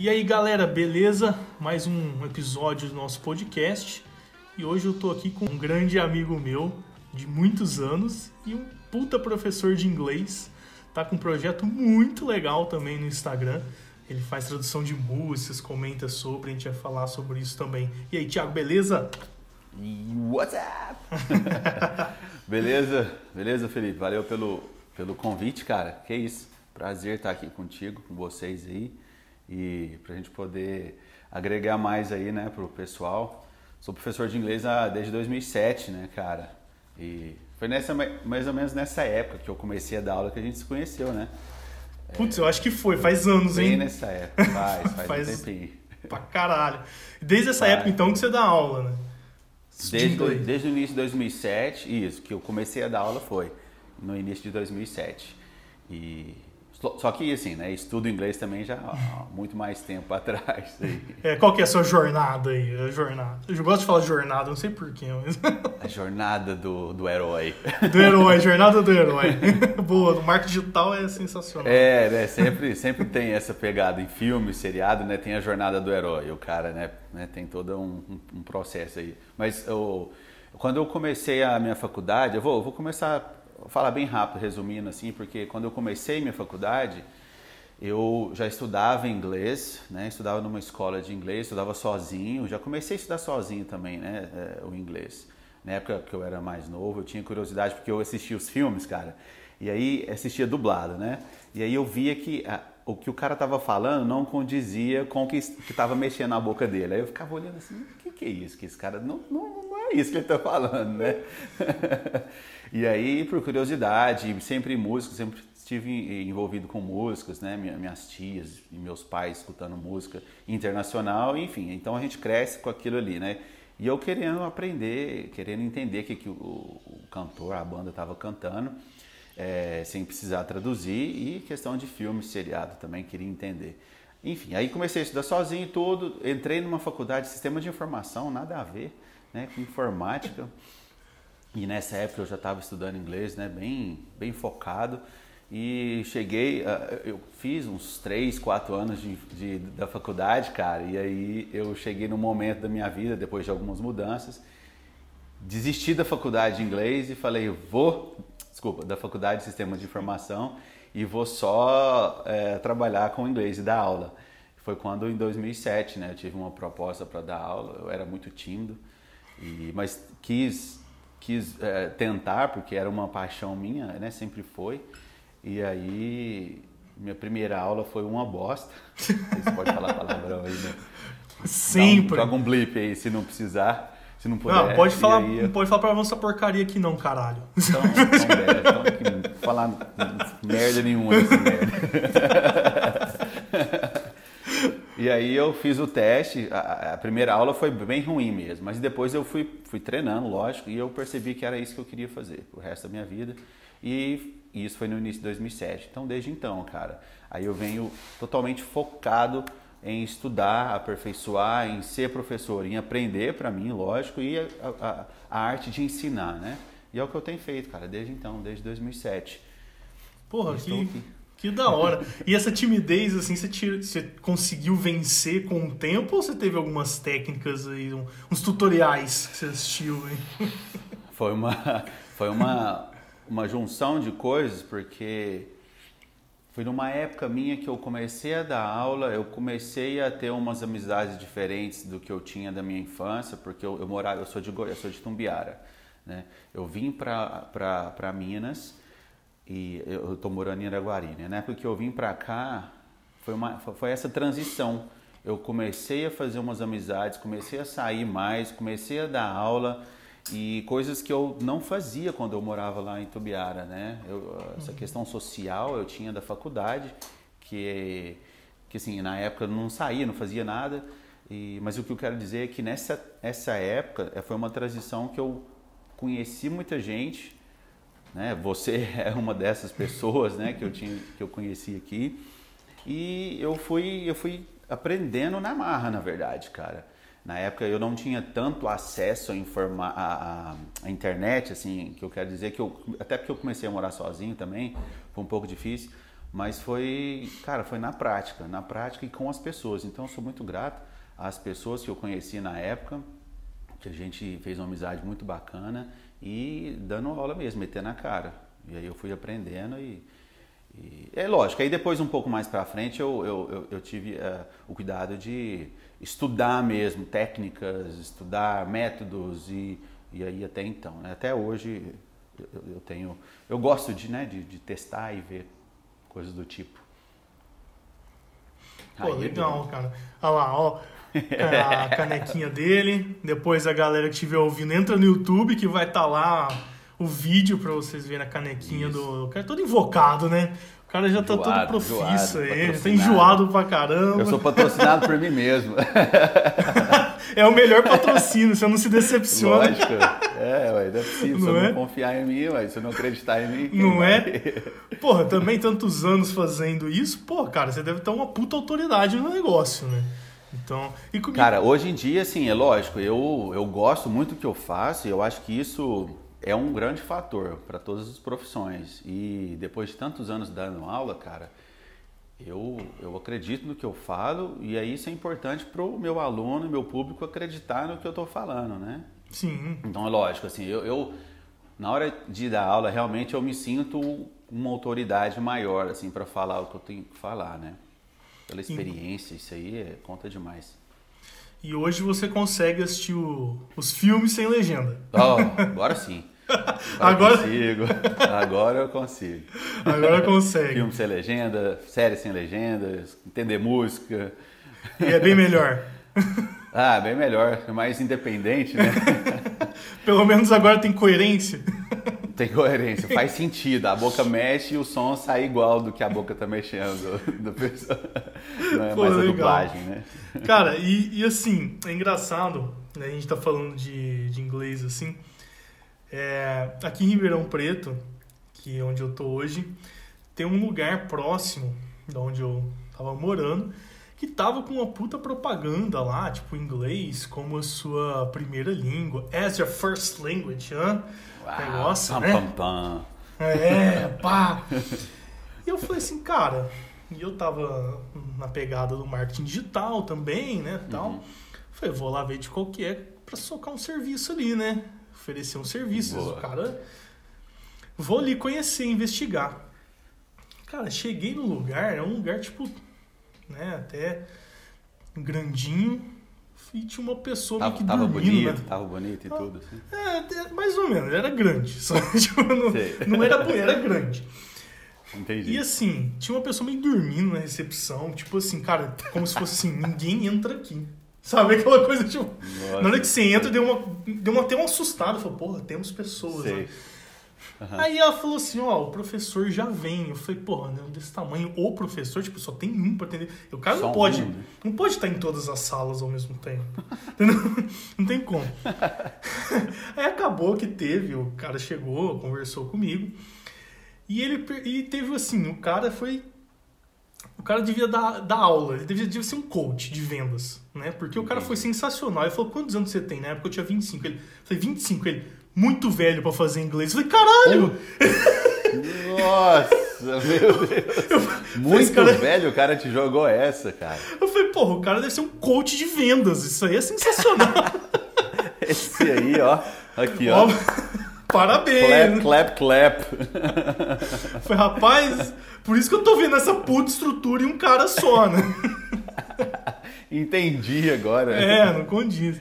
E aí, galera, beleza? Mais um episódio do nosso podcast. E hoje eu tô aqui com um grande amigo meu de muitos anos e um puta professor de inglês. Tá com um projeto muito legal também no Instagram. Ele faz tradução de músicas, comenta sobre, a gente vai falar sobre isso também. E aí, Thiago, beleza? What's up? beleza? Beleza, Felipe? Valeu pelo, pelo convite, cara. Que isso. Prazer estar aqui contigo, com vocês aí e para a gente poder agregar mais aí, né, para o pessoal. Sou professor de inglês desde 2007, né, cara? E foi nessa, mais ou menos nessa época que eu comecei a dar aula que a gente se conheceu, né? Putz, é, eu acho que foi, faz anos, bem hein? nessa época, faz, faz, faz um tempinho. Pra caralho. Desde essa faz. época, então, que você dá aula, né? Desde, desde o início de 2007, isso, que eu comecei a dar aula foi no início de 2007. E só que, assim, né, estudo inglês também já há muito mais tempo atrás. É, qual que é a sua jornada aí? A jornada. Eu gosto de falar jornada, não sei porquê, mas... A jornada do, do herói. Do herói, jornada do herói. Boa, no marketing digital é sensacional. É, né, sempre, sempre tem essa pegada em filme, seriado, né, tem a jornada do herói. O cara, né, né tem todo um, um processo aí. Mas eu, quando eu comecei a minha faculdade, eu vou, eu vou começar vou falar bem rápido, resumindo assim, porque quando eu comecei minha faculdade, eu já estudava inglês, né? Estudava numa escola de inglês, estudava sozinho, já comecei a estudar sozinho também, né? É, o inglês. Na época que eu era mais novo, eu tinha curiosidade porque eu assistia os filmes, cara. E aí assistia dublado, né? E aí eu via que a, o que o cara tava falando não condizia com o que estava mexendo na boca dele. Aí eu ficava olhando assim, o que, que é isso? Que esse cara não, não é isso que ele tá falando, né? E aí, por curiosidade, sempre músico, sempre estive envolvido com músicas, né? Minhas tias e meus pais escutando música internacional, enfim. Então a gente cresce com aquilo ali, né? E eu querendo aprender, querendo entender o que, que o, o cantor, a banda estava cantando, é, sem precisar traduzir, e questão de filme, seriado também, queria entender. Enfim, aí comecei a estudar sozinho e tudo, entrei numa faculdade de sistema de informação, nada a ver, né, com informática. E nessa época eu já estava estudando inglês, né, bem, bem focado. E cheguei, ah, eu fiz uns 3, 4 anos de, de, da faculdade, cara, e aí eu cheguei num momento da minha vida, depois de algumas mudanças, desisti da faculdade de inglês e falei, vou, desculpa, da faculdade de Sistemas de Informação e vou só é, trabalhar com inglês e dar aula. Foi quando, em 2007, né, eu tive uma proposta para dar aula, eu era muito tímido, e, mas quis quis é, tentar, porque era uma paixão minha, né? Sempre foi. E aí, minha primeira aula foi uma bosta. Você pode falar palavrão aí, né? Sempre. Joga um blip aí se não precisar. Se não puder. Não, pode falar, aí... não pode falar pra essa porcaria aqui não, caralho. Então, então, então aqui, falar merda nenhuma dessa merda. E aí eu fiz o teste, a, a, primeira aula foi bem ruim mesmo, mas depois eu fui, fui treinando, lógico, e eu percebi que era isso que eu queria fazer o resto da minha vida. E, e isso foi no início de 2007. Então, desde então, cara, aí eu venho totalmente focado em estudar, aperfeiçoar, em ser professor, em aprender para mim, lógico, e a, a, a, arte de ensinar, né? E é o que eu tenho feito, cara, desde então, desde 2007. Porra, que, que da hora. E essa timidez, assim, você, tira, você conseguiu vencer com o tempo ou você teve algumas técnicas aí, uns tutoriais que você assistiu? Hein? Foi uma, foi uma, uma junção de coisas, porque foi numa época minha que eu comecei a dar aula, eu comecei a ter umas amizades diferentes do que eu tinha da minha infância, porque eu, eu morava, eu sou de Goiás, sou de Tumbiara, né? Eu vim para Minas e eu estou morando em Araguari, né? Na época que eu vim para cá, foi, uma, foi essa transição. Eu comecei a fazer umas amizades, comecei a sair mais, comecei a dar aula e coisas que eu não fazia quando eu morava lá em Tubiara, né? Eu, essa uhum. questão social eu tinha da faculdade, que, que assim, na época eu não saía, não fazia nada, e, mas o que eu quero dizer é que nessa essa época foi uma transição que eu conheci muita gente, né? Você é uma dessas pessoas, né, que eu tinha, que eu conheci aqui. E eu fui, eu fui aprendendo na marra, na verdade, cara. Na época eu não tinha tanto acesso a, internet, assim, que eu quero dizer que eu, até porque eu comecei a morar sozinho também, foi um pouco difícil. Mas foi, cara, foi na prática, na prática e com as pessoas. Então eu sou muito grato às pessoas que eu conheci na época, que a gente fez uma amizade muito bacana e dando aula mesmo, metendo a cara. E aí eu fui aprendendo e, e é lógico. Aí depois um pouco mais para frente eu, eu, eu, eu tive uh, o cuidado de estudar mesmo técnicas, estudar métodos e, e aí até então, né? até hoje eu, eu, tenho, eu gosto de, né, de, de testar e ver coisas do tipo. Pô, Aí, legal, é cara. Olha lá, ó. A canequinha dele. Depois a galera que estiver ouvindo, entra no YouTube que vai estar tá lá o vídeo para vocês verem a canequinha Isso. do. O cara é todo invocado, né? O cara já enjoado, tá todo profissa aí, tá enjoado pra caramba. Eu sou patrocinado por mim mesmo. é o melhor patrocínio, você não se decepciona. Lógico. É, ué, não é possível. Não, é? não confiar em mim, ué, se não acreditar em mim. Não vai? é? Porra, também tantos anos fazendo isso, pô, cara, você deve ter uma puta autoridade no negócio, né? Então, e comigo... Cara, hoje em dia, assim, é lógico, eu, eu gosto muito do que eu faço e eu acho que isso é um grande fator para todas as profissões. E depois de tantos anos dando aula, cara, eu, eu acredito no que eu falo e aí isso é importante para o meu aluno, meu público acreditar no que eu estou falando, né? Sim. Então é lógico, assim, eu, eu, na hora de dar aula realmente eu me sinto uma autoridade maior, assim, para falar o que eu tenho que falar, né? Pela experiência, isso aí é, conta demais. E hoje você consegue assistir o, os filmes sem legenda. Oh, agora sim. Agora, agora consigo. Agora eu consigo. Agora consegue. Filme sem legenda, série sem legenda, entender música. E é bem melhor. Ah, bem melhor, é mais independente, né? Pelo menos agora tem coerência. Tem coerência, faz sentido. A boca mexe e o som sai igual do que a boca tá mexendo. Do, Não é Pô, mais legal. a dublagem, né? Cara, e, e, assim, é engraçado, né? a gente tá falando de, de inglês assim. É, aqui em Ribeirão Preto, que é onde eu tô hoje, tem um lugar próximo de onde eu tava morando que tava com uma puta propaganda lá, tipo, inglês como a sua primeira língua, as your first language, hã? Negócio, pam, né? Pam, pam. É, pá! e eu falei assim, cara, e eu tava na pegada do marketing digital também, né, tal. Uhum. Falei, vou lá ver de qual que é pra socar um serviço ali, né? Oferecer um serviço. Boa. O cara... Vou ali conhecer, investigar. Cara, cheguei no lugar, é um lugar, tipo, né? Até grandinho. E tinha uma pessoa tava, que tava dormindo, bonito, né? tava bonito e tudo, assim. É, mais ou menos, era grande. Só, tipo, não, não, era era grande. Entendi. E assim, tinha uma pessoa meio dormindo na recepção, tipo assim, cara, como se fosse assim, ninguém entra aqui. Sabe aquela coisa, tipo, Nossa, na hora que você entra, deu uma, deu uma, até uma assustada. Falou, porra, temos pessoas. Sei. Né? Uhum. Aí ela falou assim, ó, o professor já vem. Eu falei, porra, né, desse tamanho, o professor, tipo, só tem um pra atender. O cara não pode, um, né? não pode estar em todas as salas ao mesmo tempo. não tem como. Aí acabou que teve, o cara chegou, conversou comigo. E ele e teve assim, o cara foi o cara devia dar, dar aula, ele devia, devia ser um coach de vendas, né? Porque o cara foi sensacional. Ele falou, quantos anos você tem? Na época eu tinha 25. Ele, eu falei, 25? Ele, muito velho para fazer inglês. Eu falei, caralho! Nossa, meu Deus. Eu, muito cara... velho o cara te jogou essa, cara. Eu falei, porra, o cara deve ser um coach de vendas. Isso aí é sensacional. Esse aí, ó. Aqui, ó. Parabéns! Clap, clap, clap. Foi, rapaz, por isso que eu tô vendo essa puta estrutura em um cara só, né? Entendi agora. É, não condiz.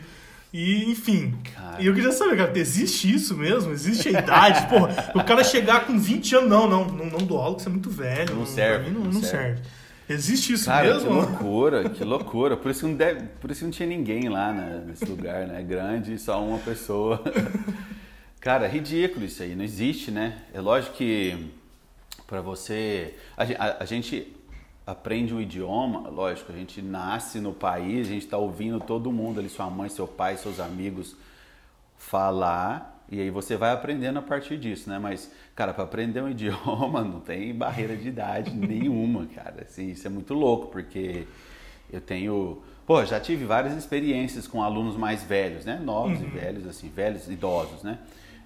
E, enfim. E eu queria saber, cara, existe isso mesmo? Existe a idade? Porra, o cara chegar com 20 anos, não, não, não, não dou aula, você é muito velho. Não, não serve. Mim, não, não, serve. serve. Existe isso cara, mesmo? Que loucura, que loucura. Por isso, não deve, por isso não tinha ninguém lá né, nesse lugar, né? Grande, só uma pessoa. Cara, é ridículo isso aí, não existe, né? É lógico que para você. A, a, a, gente aprende um idioma, lógico, a gente nasce no país, a gente está ouvindo todo mundo ali, sua mãe, seu pai, seus amigos falar, e aí você vai aprendendo a partir disso, né? Mas, cara, para aprender um idioma não tem barreira de idade nenhuma, cara. Assim, isso é muito louco, porque eu tenho. Pô, já tive várias experiências com alunos mais velhos, né? Novos uhum. e velhos, assim, velhos, idosos, né?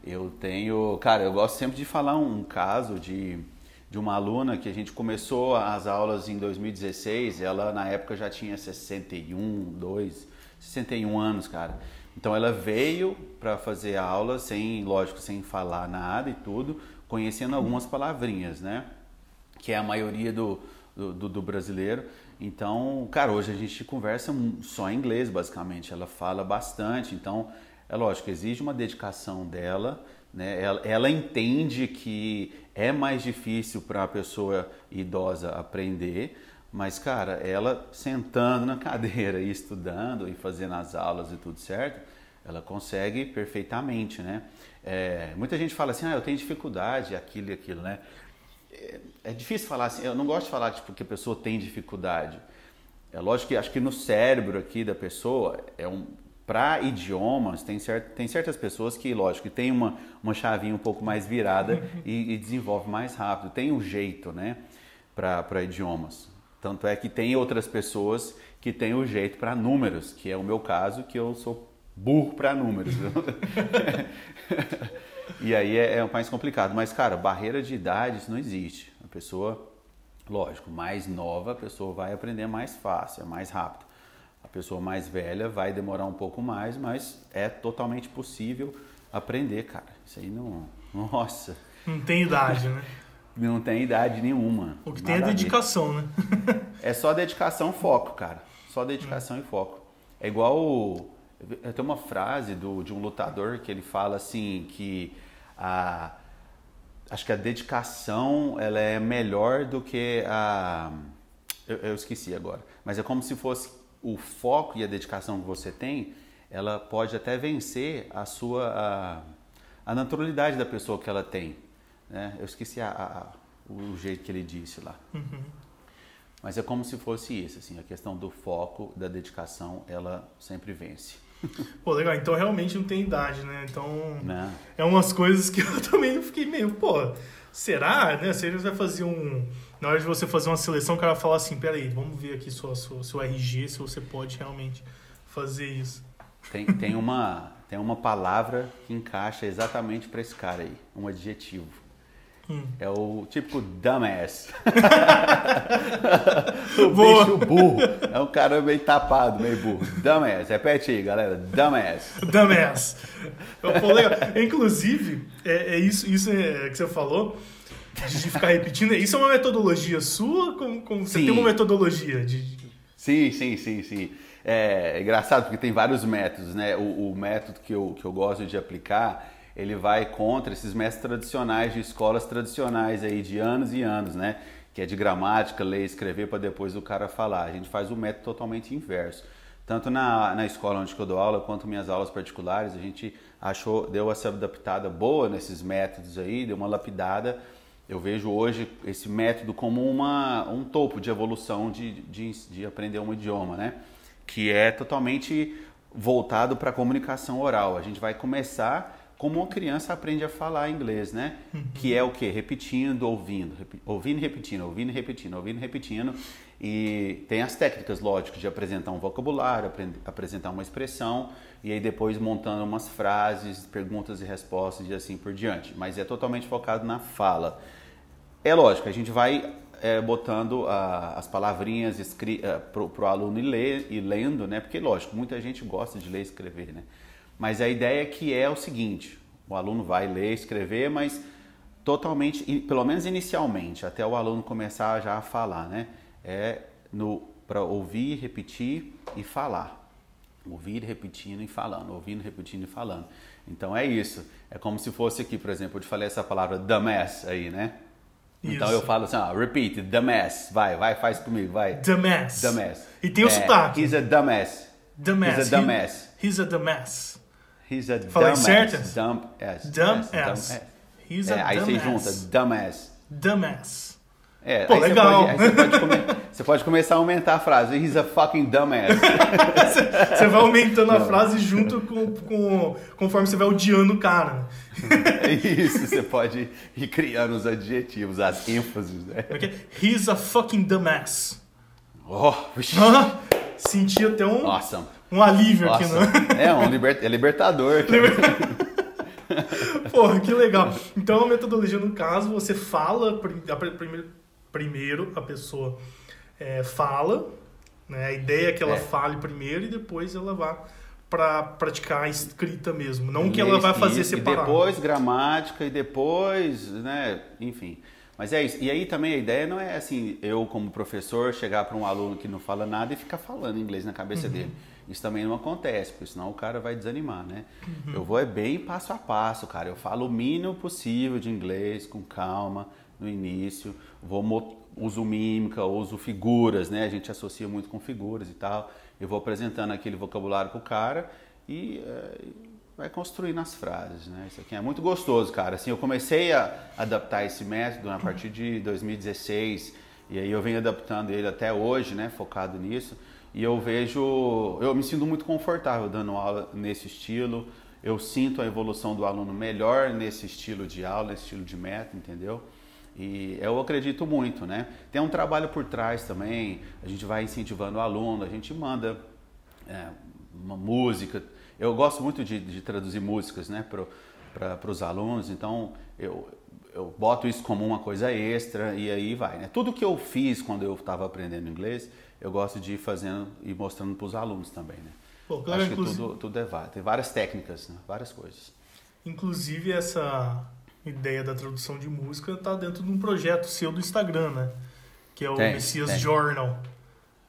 Eu tenho. Cara, eu gosto sempre de falar um caso de de uma aluna que a gente começou as aulas em 2016, ela na época já tinha 61, 2, 61 anos, cara. Então ela veio para fazer a aula sem, lógico, sem falar nada e tudo, conhecendo algumas palavrinhas, né? Que é a maioria do, do, do brasileiro. Então, cara, hoje a gente conversa só em inglês, basicamente. Ela fala bastante, então é lógico, exige uma dedicação dela, né? Ela, ela entende que é mais difícil para a pessoa idosa aprender, mas, cara, ela sentando na cadeira e estudando e fazendo as aulas e tudo certo, ela consegue perfeitamente, né? É, muita gente fala assim, ah, eu tenho dificuldade, aquilo e aquilo, né? É, é difícil falar assim, eu não gosto de falar tipo, que a pessoa tem dificuldade. É lógico que acho que no cérebro aqui da pessoa é um, para idiomas, tem, cert, tem certas pessoas que, lógico, que tem uma, uma chavinha um pouco mais virada e, e desenvolve mais rápido. Tem um jeito, né, para idiomas. Tanto é que tem outras pessoas que têm o jeito para números, que é o meu caso, que eu sou burro para números. e aí é, é mais complicado. Mas, cara, barreira de idade isso não existe. A pessoa, lógico, mais nova, a pessoa vai aprender mais fácil, é mais rápido. A pessoa mais velha vai demorar um pouco mais, mas é totalmente possível aprender, cara. Isso aí não. Nossa. Não tem idade, né? Não tem idade nenhuma. O que tem é dedicação, né? é só dedicação e foco, cara. Só dedicação hum. e foco. É igual. O... Tem uma frase do, de um lutador que ele fala assim que a acho que a dedicação ela é melhor do que a eu, eu esqueci agora, mas é como se fosse o foco e a dedicação que você tem, ela pode até vencer a sua a, a naturalidade da pessoa que ela tem. Né? Eu esqueci a, a, o jeito que ele disse lá. Uhum. Mas é como se fosse isso, assim, a questão do foco, da dedicação, ela sempre vence. Pô, legal, então realmente não tem idade, né? Então não. é umas coisas que eu também fiquei meio, pô, será, né? Eles vai fazer um na hora de você fazer uma seleção, o cara vai falar assim, peraí, vamos ver aqui sua, sua, seu RG, se você pode realmente fazer isso. Tem, tem, uma, tem uma palavra que encaixa exatamente para esse cara aí, um adjetivo. Hum. É o típico dumbass. o Boa. bicho burro. É um cara meio tapado, meio burro. Dumbass. Repete aí, galera. Dumbass. Dumbass. Legal. Inclusive, é, é isso, isso é, que você falou de ficar repetindo. Isso é uma metodologia sua? Como, como você tem uma metodologia de. Sim, sim, sim, sim. É, é engraçado porque tem vários métodos, né? O, o, método que eu, que eu gosto de aplicar, ele vai contra esses métodos tradicionais de escolas tradicionais aí de anos e anos, né? Que é de gramática, ler, escrever para depois o cara falar. A gente faz o método totalmente inverso. Tanto na, na escola onde eu dou aula, quanto minhas aulas particulares, a gente achou, deu essa adaptada boa nesses métodos aí, deu uma lapidada eu vejo hoje esse método como uma, um topo de evolução de, de, de aprender um idioma, né? Que é totalmente voltado para a comunicação oral. A gente vai começar como uma criança aprende a falar inglês, né? Uhum. Que é o quê? Repetindo, ouvindo, rep... ouvindo e repetindo, ouvindo e repetindo, ouvindo e repetindo. E tem as técnicas, lógico, de apresentar um vocabulário, apresentar uma expressão e aí depois montando umas frases, perguntas e respostas e assim por diante. Mas é totalmente focado na fala. É lógico, a gente vai é, botando as palavrinhas uh, é, para o aluno ir ler, e lendo, né? Porque, lógico, muita gente gosta de ler e escrever, né? Mas a ideia que é o seguinte, o aluno vai ler, escrever, mas totalmente, pelo menos inicialmente, até o aluno começar já a falar, né? É para ouvir, repetir e falar. Ouvir, repetindo e falando, ouvindo, repetindo e falando. Então é isso. É como se fosse aqui, por exemplo, eu te falei essa palavra dumbass aí, né? Então Isso. eu falo assim, ó, repeat, dumbass. Vai, vai, faz comigo, vai. Dumbass. Dumbass. E tem o é, sotaque. He's a dumbass. Dumbass. He's a dumbass. He, he's a dumbass. He's a Falei dumbass. certo? Dumbass. Dumbass. He's a é, Aí você junta, dumbass. Dumbass. É, Pô, legal. Você pode, você, pode come, você pode, começar a aumentar a frase. He's a fucking dumbass. você vai aumentando a frase junto com, com, conforme você vai odiando o cara. É isso, você pode ir criando os adjetivos, as ênfases. Né? Okay. He's a fucking dumbass. Oh, Senti até um, Nossa. Um alívio Nossa. aqui, né? É, um liber, é libertador. Liber... Porra, que legal. Então a metodologia, no caso, você fala, primeiro, primeiro a pessoa é, fala, né? a ideia é que ela é. fale primeiro e depois ela vá para praticar a escrita mesmo, não que ela vai fazer isso, separado. E depois gramática e depois, né, enfim. Mas é isso. E aí também a ideia não é assim, eu como professor chegar para um aluno que não fala nada e ficar falando inglês na cabeça uhum. dele. Isso também não acontece, porque senão o cara vai desanimar, né? Uhum. Eu vou é bem passo a passo, cara. Eu falo o mínimo possível de inglês, com calma, no início. Vou uso mímica, uso figuras, né? A gente associa muito com figuras e tal. Eu vou apresentando aquele vocabulário pro cara e é, vai construindo as frases, né? Isso aqui é muito gostoso, cara. Assim, eu comecei a adaptar esse método a partir de 2016 e aí eu venho adaptando ele até hoje, né? Focado nisso. E eu vejo, eu me sinto muito confortável dando aula nesse estilo. Eu sinto a evolução do aluno melhor nesse estilo de aula, nesse estilo de método, entendeu? E eu acredito muito, né? Tem um trabalho por trás também, a gente vai incentivando o aluno, a gente manda é, uma música. Eu gosto muito de, de traduzir músicas, né, para os alunos, então eu, eu boto isso como uma coisa extra e aí vai, né? Tudo que eu fiz quando eu estava aprendendo inglês, eu gosto de ir fazendo e mostrando para os alunos também, né? Pô, claro, Acho que tudo, tudo é válido. Tem várias técnicas, né? várias coisas. Inclusive essa ideia da tradução de música está dentro de um projeto seu do Instagram, né? Que é o tem, Messias tem. Journal.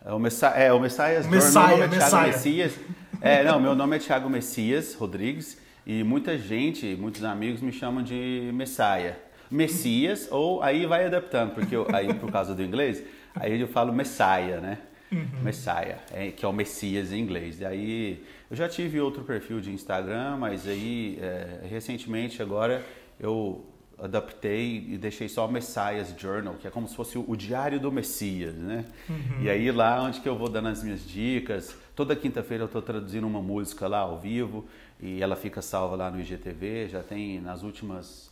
É o, Messa é, o Messias Messiah, Journal. Meu nome é Messias. É, não, meu nome é Thiago Messias Rodrigues e muita gente, muitos amigos me chamam de Messiah. Messias, ou aí vai adaptando, porque eu, aí por causa do inglês, Aí eu falo Messiah, né? Uhum. Messiah, é, que é o Messias em inglês. E aí eu já tive outro perfil de Instagram, mas aí é, recentemente agora eu adaptei e deixei só o Messiah's Journal, que é como se fosse o, o diário do Messias, né? Uhum. E aí lá onde que eu vou dando as minhas dicas. Toda quinta-feira eu estou traduzindo uma música lá ao vivo e ela fica salva lá no IGTV. Já tem nas últimas,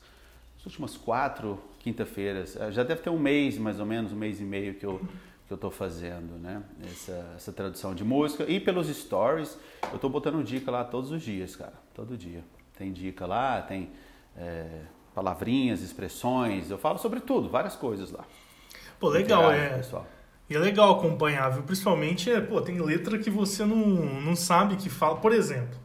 nas últimas quatro quinta-feiras. Eh, já deve ter um mês, mais ou menos, um mês e meio que eu que eu estou fazendo, né? Essa, essa tradução de música. E pelos stories, eu estou botando dica lá todos os dias, cara. Todo dia. Tem dica lá, tem é, palavrinhas, expressões. Eu falo sobre tudo, várias coisas lá. Pô, legal, é. Pessoal. E é legal acompanhar, viu? Principalmente, é, pô, tem letra que você não, não sabe que fala. Por exemplo,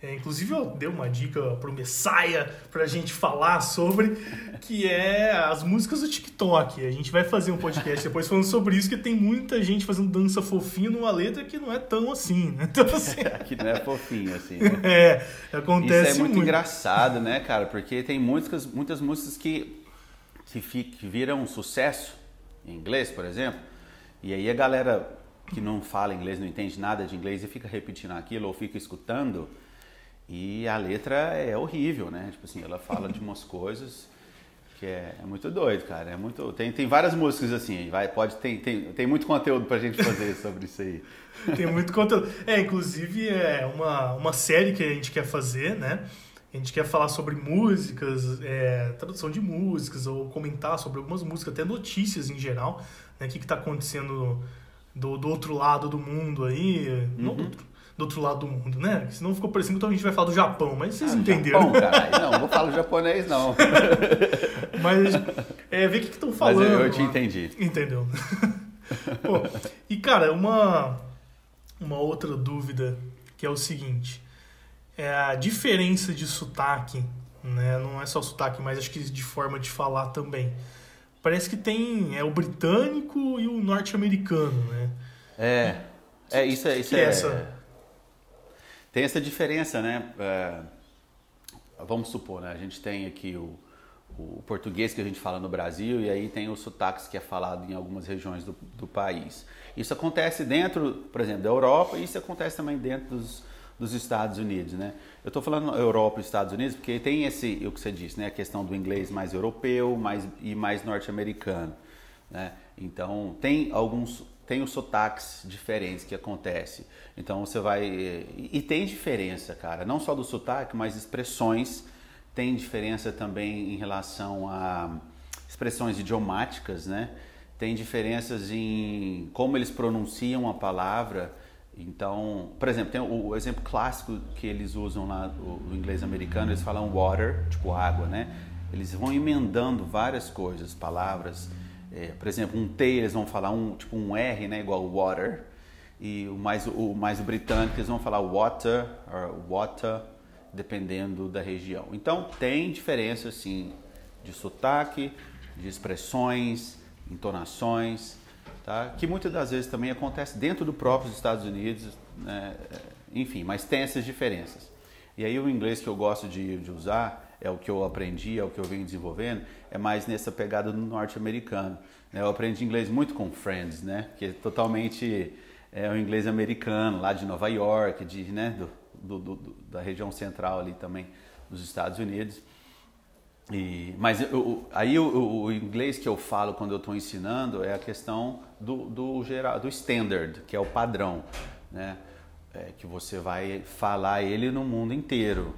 é, inclusive eu dei uma dica pro Messiah pra gente falar sobre, que é as músicas do TikTok. A gente vai fazer um podcast depois falando sobre isso, que tem muita gente fazendo dança fofinha numa letra que não é tão assim, né? Então, assim... que não é fofinho, assim. Né? É, acontece Isso é muito, muito, engraçado, né, cara? Porque tem músicas, muitas músicas que, que, que viram um sucesso em inglês, por exemplo, e aí a galera que não fala inglês, não entende nada de inglês e fica repetindo aquilo ou fica escutando e a letra é horrível, né? Tipo assim, ela fala de umas coisas que é, é, muito doido, cara. É muito, tem, tem várias músicas assim, vai, pode tem, tem, tem muito conteúdo pra gente fazer sobre isso aí. tem muito conteúdo. É, inclusive é uma, uma série que a gente quer fazer, né? A gente quer falar sobre músicas, é, tradução de músicas, ou comentar sobre algumas músicas, até notícias em geral, né? O que, está acontecendo do, do outro lado do mundo aí. Uhum. Não do outro, do outro lado do mundo, né? Senão ficou parecendo que então a gente vai falar do Japão, mas vocês ah, entenderam. Japão, caralho. Não, não falar japonês, não. mas é, ver o que estão falando. Mas eu, eu te entendi. Entendeu? Pô, e cara, uma, uma outra dúvida que é o seguinte. É a diferença de sotaque, né? Não é só sotaque, mas acho que de forma de falar também. Parece que tem é o britânico e o norte-americano, né? É. É, isso é. Isso que é, é essa? Tem essa diferença, né? É, vamos supor, né? A gente tem aqui o, o português que a gente fala no Brasil e aí tem os sotaques que é falado em algumas regiões do, do país. Isso acontece dentro, por exemplo, da Europa e isso acontece também dentro dos, dos Estados Unidos, né? Eu estou falando Europa e Estados Unidos porque tem esse, o que você disse, né? A questão do inglês mais europeu mais, e mais norte-americano, né? Então, tem alguns tem os sotaques diferentes que acontece. Então você vai e tem diferença, cara, não só do sotaque, mas expressões tem diferença também em relação a expressões idiomáticas, né? Tem diferenças em como eles pronunciam a palavra Então, por exemplo, tem o, exemplo clássico que eles usam lá, o, o, inglês americano, eles falam water, tipo água, né? Eles vão emendando várias coisas, palavras. É, por exemplo, um T eles vão falar um tipo um R, né, igual water. E o mais o mais britânico eles vão falar water or water, dependendo da região. Então tem diferença sim de sotaque, de expressões, entonações, tá? Que muitas das vezes também acontece dentro do próprio Estados Unidos, né? enfim, mas tem essas diferenças. E aí o inglês que eu gosto de, de usar é o que eu aprendi, é o que eu venho desenvolvendo, é mais nessa pegada do norte-americano. Né? Eu aprendi inglês muito com Friends, né? Que é totalmente é o inglês americano, lá de Nova York, de, né? Do, do, do, da região central ali também dos Estados Unidos. E, mas eu, aí o, o, inglês que eu falo quando eu estou ensinando é a questão do, do, geral, do standard, que é o padrão, né? É, que você vai falar ele no mundo inteiro.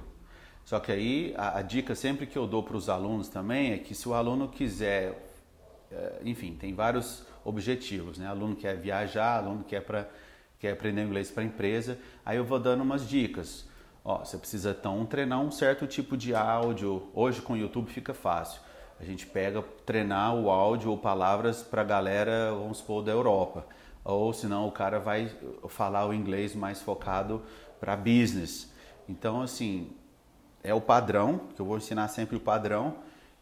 Só que aí a, a dica sempre que eu dou para os alunos também é que se o aluno quiser, é, enfim, tem vários objetivos, né? Aluno quer viajar, aluno quer, pra, quer aprender inglês para empresa, aí eu vou dando umas dicas. Ó, você precisa então treinar um certo tipo de áudio. Hoje com o YouTube fica fácil. A gente pega treinar o áudio ou palavras para galera, vamos supor, da Europa. Ou senão o cara vai falar o inglês mais focado para business. Então, assim, é o padrão, que eu vou ensinar sempre o padrão.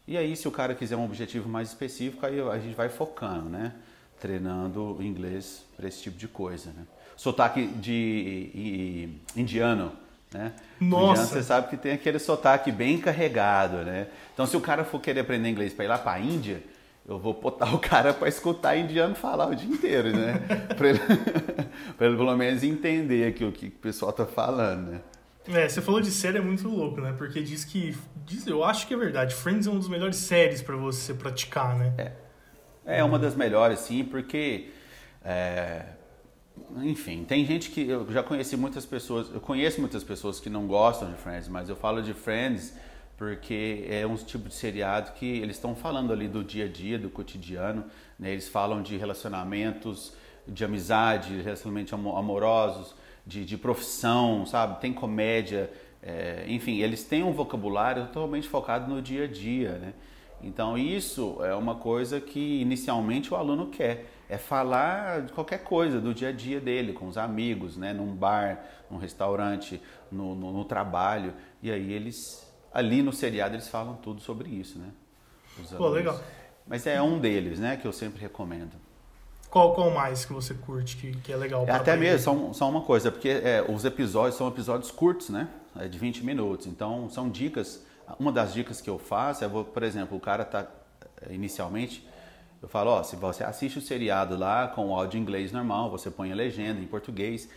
E aí, se o cara quiser um objetivo mais específico, aí a gente vai focando, né? Treinando inglês para esse tipo de coisa, né? Sotaque de indiano, né? Nossa! Indiano, você sabe que tem aquele sotaque bem carregado, né? Então, se o cara for querer aprender inglês para ir lá para a Índia, eu vou botar o cara para escutar indiano falar o dia inteiro, né? para ele, ele, pelo menos entender aqui o que o pessoal tá falando, né? É, você falou de série é muito louco, né? Porque diz que. Diz, eu acho que é verdade. Friends é uma das melhores séries para você praticar, né? É. É uma das melhores, sim, porque. É, enfim, tem gente que. Eu já conheci muitas pessoas. Eu conheço muitas pessoas que não gostam de Friends, mas eu falo de Friends porque é um tipo de seriado que eles estão falando ali do dia a dia, do cotidiano. Né? Eles falam de relacionamentos, de amizade, relacionamentos amorosos de, de profissão, sabe? Tem comédia, é, enfim, eles têm um vocabulário totalmente focado no dia a dia, né? Então isso é uma coisa que inicialmente o aluno quer, é falar de qualquer coisa do dia a dia dele, com os amigos, né? Num bar, num restaurante, no, no, no trabalho, e aí eles ali no seriado eles falam tudo sobre isso, né? Pô, legal. Mas é um deles, né, que eu sempre recomendo. Qual, qual mais que você curte, que, que é legal? É até mesmo, só, só uma coisa, porque é, os episódios são episódios curtos, né? É de 20 minutos. Então, são dicas. Uma das dicas que eu faço é, por exemplo, o cara tá inicialmente, eu falo, ó, se você assiste o seriado lá com o áudio em inglês normal, você põe a legenda em português,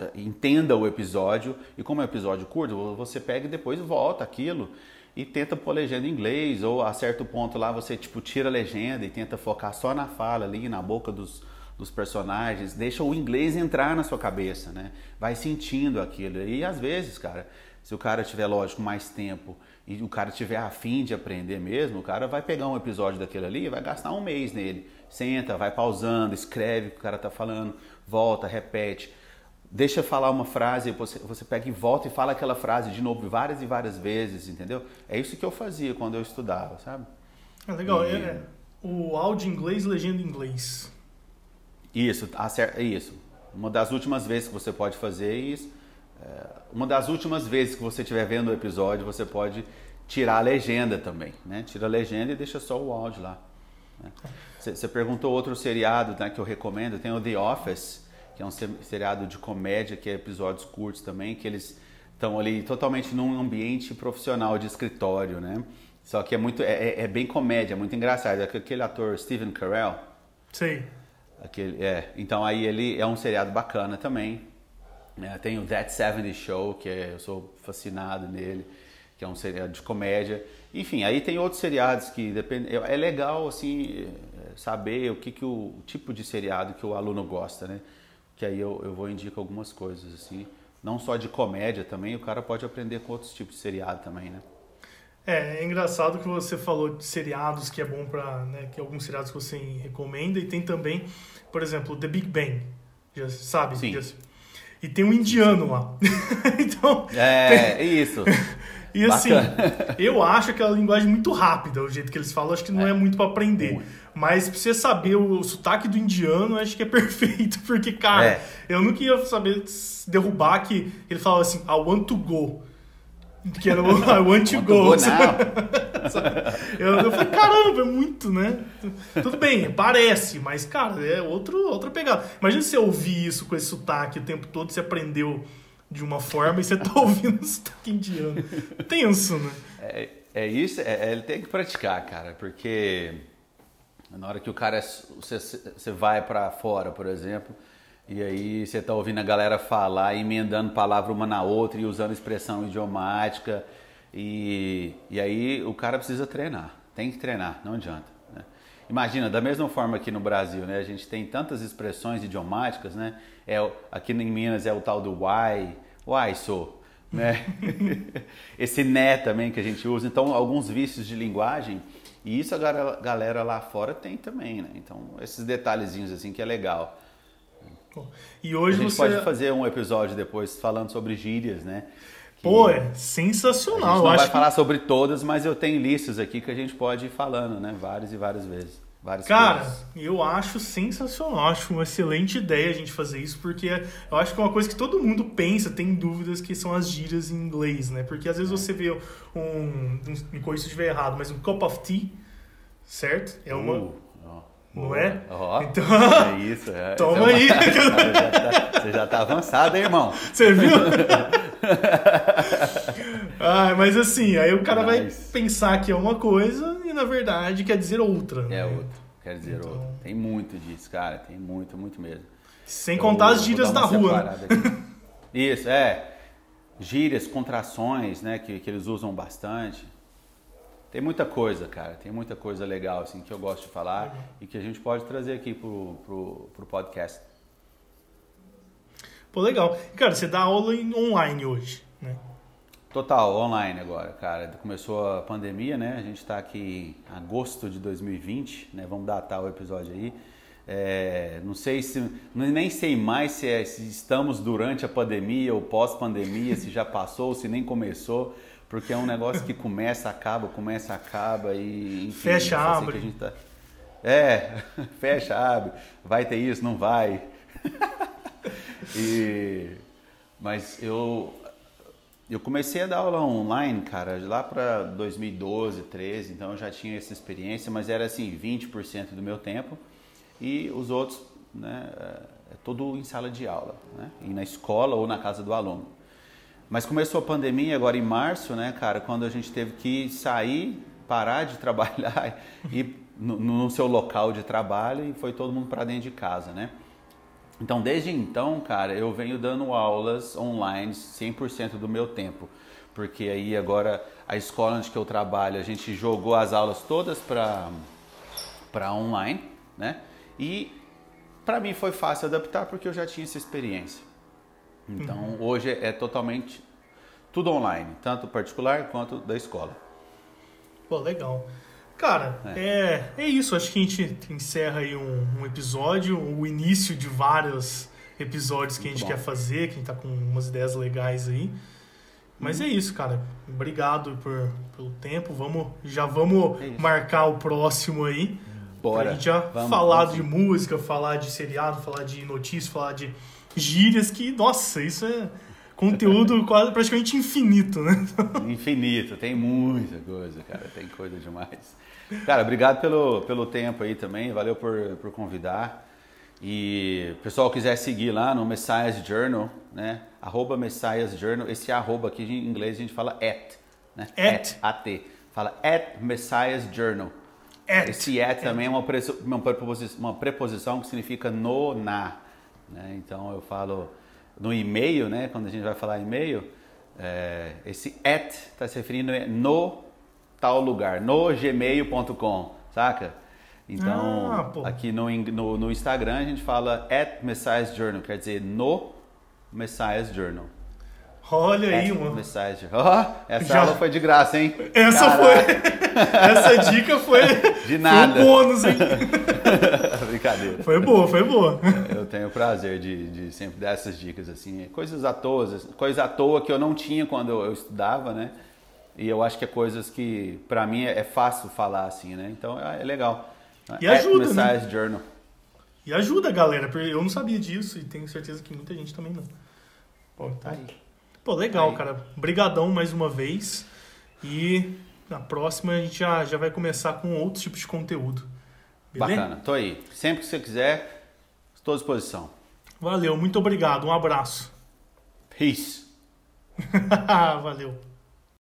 é, entenda o episódio, e como é um episódio curto, você pega e depois volta aquilo e tenta pôr legenda em inglês, ou a certo ponto lá você tipo tira a legenda e tenta focar só na fala ali, na boca dos, dos personagens, deixa o inglês entrar na sua cabeça, né? Vai sentindo aquilo. E às vezes, cara, se o cara tiver, lógico, mais tempo e o cara tiver afim de aprender mesmo, o cara vai pegar um episódio daquele ali e vai gastar um mês nele. Senta, vai pausando, escreve o que o cara tá falando, volta, repete deixa falar uma frase, você, você pega e volta e fala aquela frase de novo várias e várias vezes, entendeu? É isso que eu fazia quando eu estudava, sabe? É legal, e... é, o áudio em inglês, legenda em inglês. Isso, isso. Uma das últimas vezes que você pode fazer isso, é, uma das últimas vezes que você estiver vendo o episódio, você pode tirar a legenda também, né? Tira a legenda e deixa só o áudio lá. Você né? perguntou outro seriado né, que eu recomendo, tem o The Office, que é um seriado de comédia, que é episódios curtos também, que eles estão ali totalmente num ambiente profissional de escritório, né? Só que é muito, é, é, é bem comédia, é muito engraçado. É aquele ator Steven Carell. Sim. Aquele, é, então aí ele é um seriado bacana também. É, tem o That 70 Show, que é, eu sou fascinado nele, que é um seriado de comédia. Enfim, aí tem outros seriados que depende, é, é legal assim saber o que, que o, o tipo de seriado que o aluno gosta, né? Que aí eu, eu vou indicar algumas coisas, assim. Não só de comédia também, o cara pode aprender com outros tipos de seriado também, né? É, é engraçado que você falou de seriados que é bom para, né, que alguns seriados que você recomenda e tem também, por exemplo, The Big Bang, já sabe? Sim. Já, e tem um indiano lá. então. É, isso. E assim, eu acho aquela linguagem muito rápida, o jeito que eles falam, acho que não é, é muito para aprender. Muito. Mas pra você saber o sotaque do indiano, acho que é perfeito. Porque, cara, é. eu nunca ia saber derrubar que ele falava assim, I want to go. Que era o I want to go. eu, eu falei, caramba, é muito, né? Tudo bem, parece, mas, cara, é outro, outra pegada. Imagina você ouvir isso com esse sotaque o tempo todo, você aprendeu de uma forma e você tá ouvindo o sotaque indiano. Tenso, né? É, é isso, é, é, ele tem que praticar, cara, porque na hora que o cara, você, você vai para fora, por exemplo, e aí você tá ouvindo a galera falar, emendando palavra uma na outra e usando expressão idiomática, e, e aí o cara precisa treinar, tem que treinar, não adianta. Né? Imagina, da mesma forma que no Brasil, né, a gente tem tantas expressões idiomáticas, né? É, aqui em Minas é o tal do why, why so, né? Esse né também que a gente usa. Então, alguns vícios de linguagem, e isso a galera lá fora tem também, né? Então, esses detalhezinhos assim que é legal. E hoje a gente você... pode fazer um episódio depois falando sobre gírias, né? Que Pô, é sensacional. A gente não vai que... falar sobre todas, mas eu tenho listas aqui que a gente pode ir falando, né? Várias e várias vezes. Várias Cara, coisas. eu acho sensacional, acho uma excelente ideia a gente fazer isso, porque eu acho que é uma coisa que todo mundo pensa, tem dúvidas, que são as gírias em inglês, né? Porque às vezes você vê um, um me corrija se estiver errado, mas um cup of tea, certo? É uma... Uh, não é? Oh, então... É isso. É, Toma é aí. Você já, tá, já tá avançado, hein, irmão? Você viu? ah, mas assim, aí o cara vai pensar que é uma coisa na verdade quer dizer outra. É né? outra, quer dizer então... outra. Tem muito disso, cara, tem muito, muito mesmo. Sem contar as gírias da rua. Né? Isso, é. Gírias, contrações, né, que, que eles usam bastante. Tem muita coisa, cara, tem muita coisa legal assim que eu gosto de falar uhum. e que a gente pode trazer aqui pro, pro, pro podcast. Pô, legal. Cara, você dá aula em online hoje, né? Total, online agora, cara. Começou a pandemia, né? A gente está aqui em agosto de 2020, né? Vamos datar o episódio aí. É, não sei se, nem sei mais se, é, se estamos durante a pandemia ou pós-pandemia, se já passou, se nem começou, porque é um negócio que começa, acaba, começa, acaba e enfim, fecha, abre. Tá... É, fecha, abre. Vai ter isso, não vai. e mas eu eu comecei a dar aula online, cara, lá para 2012, 13, então eu já tinha essa experiência, mas era assim, 20% do meu tempo e os outros, né, é, é tudo em sala de aula, né, e na escola ou na casa do aluno. Mas começou a pandemia agora em março, né, cara, quando a gente teve que sair, parar de trabalhar e no, no seu local de trabalho e foi todo mundo para dentro de casa, né? Então, desde então, cara, eu venho dando aulas online 100% do meu tempo. Porque aí agora a escola onde que eu trabalho, a gente jogou as aulas todas para para online, né? E para mim foi fácil adaptar porque eu já tinha essa experiência. Então, uhum. hoje é totalmente tudo online, tanto particular quanto da escola. Pô, legal. Cara, é. é, é isso. Acho que a gente encerra aí um, um episódio, o início de vários episódios que Muito a gente bom. quer fazer, que a gente tá com umas ideias legais aí. Mas hum. é isso, cara. Obrigado por, pelo tempo. Vamos, já vamos é marcar o próximo aí. Bora. Pra gente já vamos, falar vamos. de música, falar de seriado, falar de notícias, falar de gírias que, nossa, isso é conteúdo quase praticamente infinito, né? Infinito, tem muita coisa, cara, tem coisa demais. Cara, obrigado pelo, pelo tempo aí também, valeu por, por convidar. E pessoal quiser seguir lá no Messiah's Journal, né? Arroba Messiah's Journal, esse arroba aqui em inglês a gente fala at, né? At. at. Fala at Messiah's Journal. At. Esse at, at. também é uma, uma, preposição, uma preposição que significa no, na. Né? Então eu falo no e-mail, né? Quando a gente vai falar e-mail, é, esse at está se referindo no tal lugar, no gmail.com, saca? Então, ah, aqui no, no, no, Instagram a gente fala at Messiah's Journal, quer dizer no Messiah's Journal. Olha aí, mano. Messiah's Oh, essa Já... aula foi de graça, hein? Essa Caraca. foi. essa dica foi. De nada. Foi um bônus, hein? Brincadeira. Foi boa, foi boa. Eu eu tenho o prazer de, de sempre dar essas dicas, assim, coisas à toa, coisas à toa que eu não tinha quando eu estudava, né? E eu acho que é coisas que, para mim, é fácil falar assim, né? Então é legal. E ajuda, né? Journal. E ajuda, galera, porque eu não sabia disso e tenho certeza que muita gente também não. Pô, tá aí. Pô, legal, aí. cara. Brigadão mais uma vez. E na próxima a gente já, já vai começar com outros tipos de conteúdo. Beleza? Bacana, tô aí. Sempre que você quiser, estou à disposição. Valeu, muito obrigado. Um abraço. Peace. Valeu.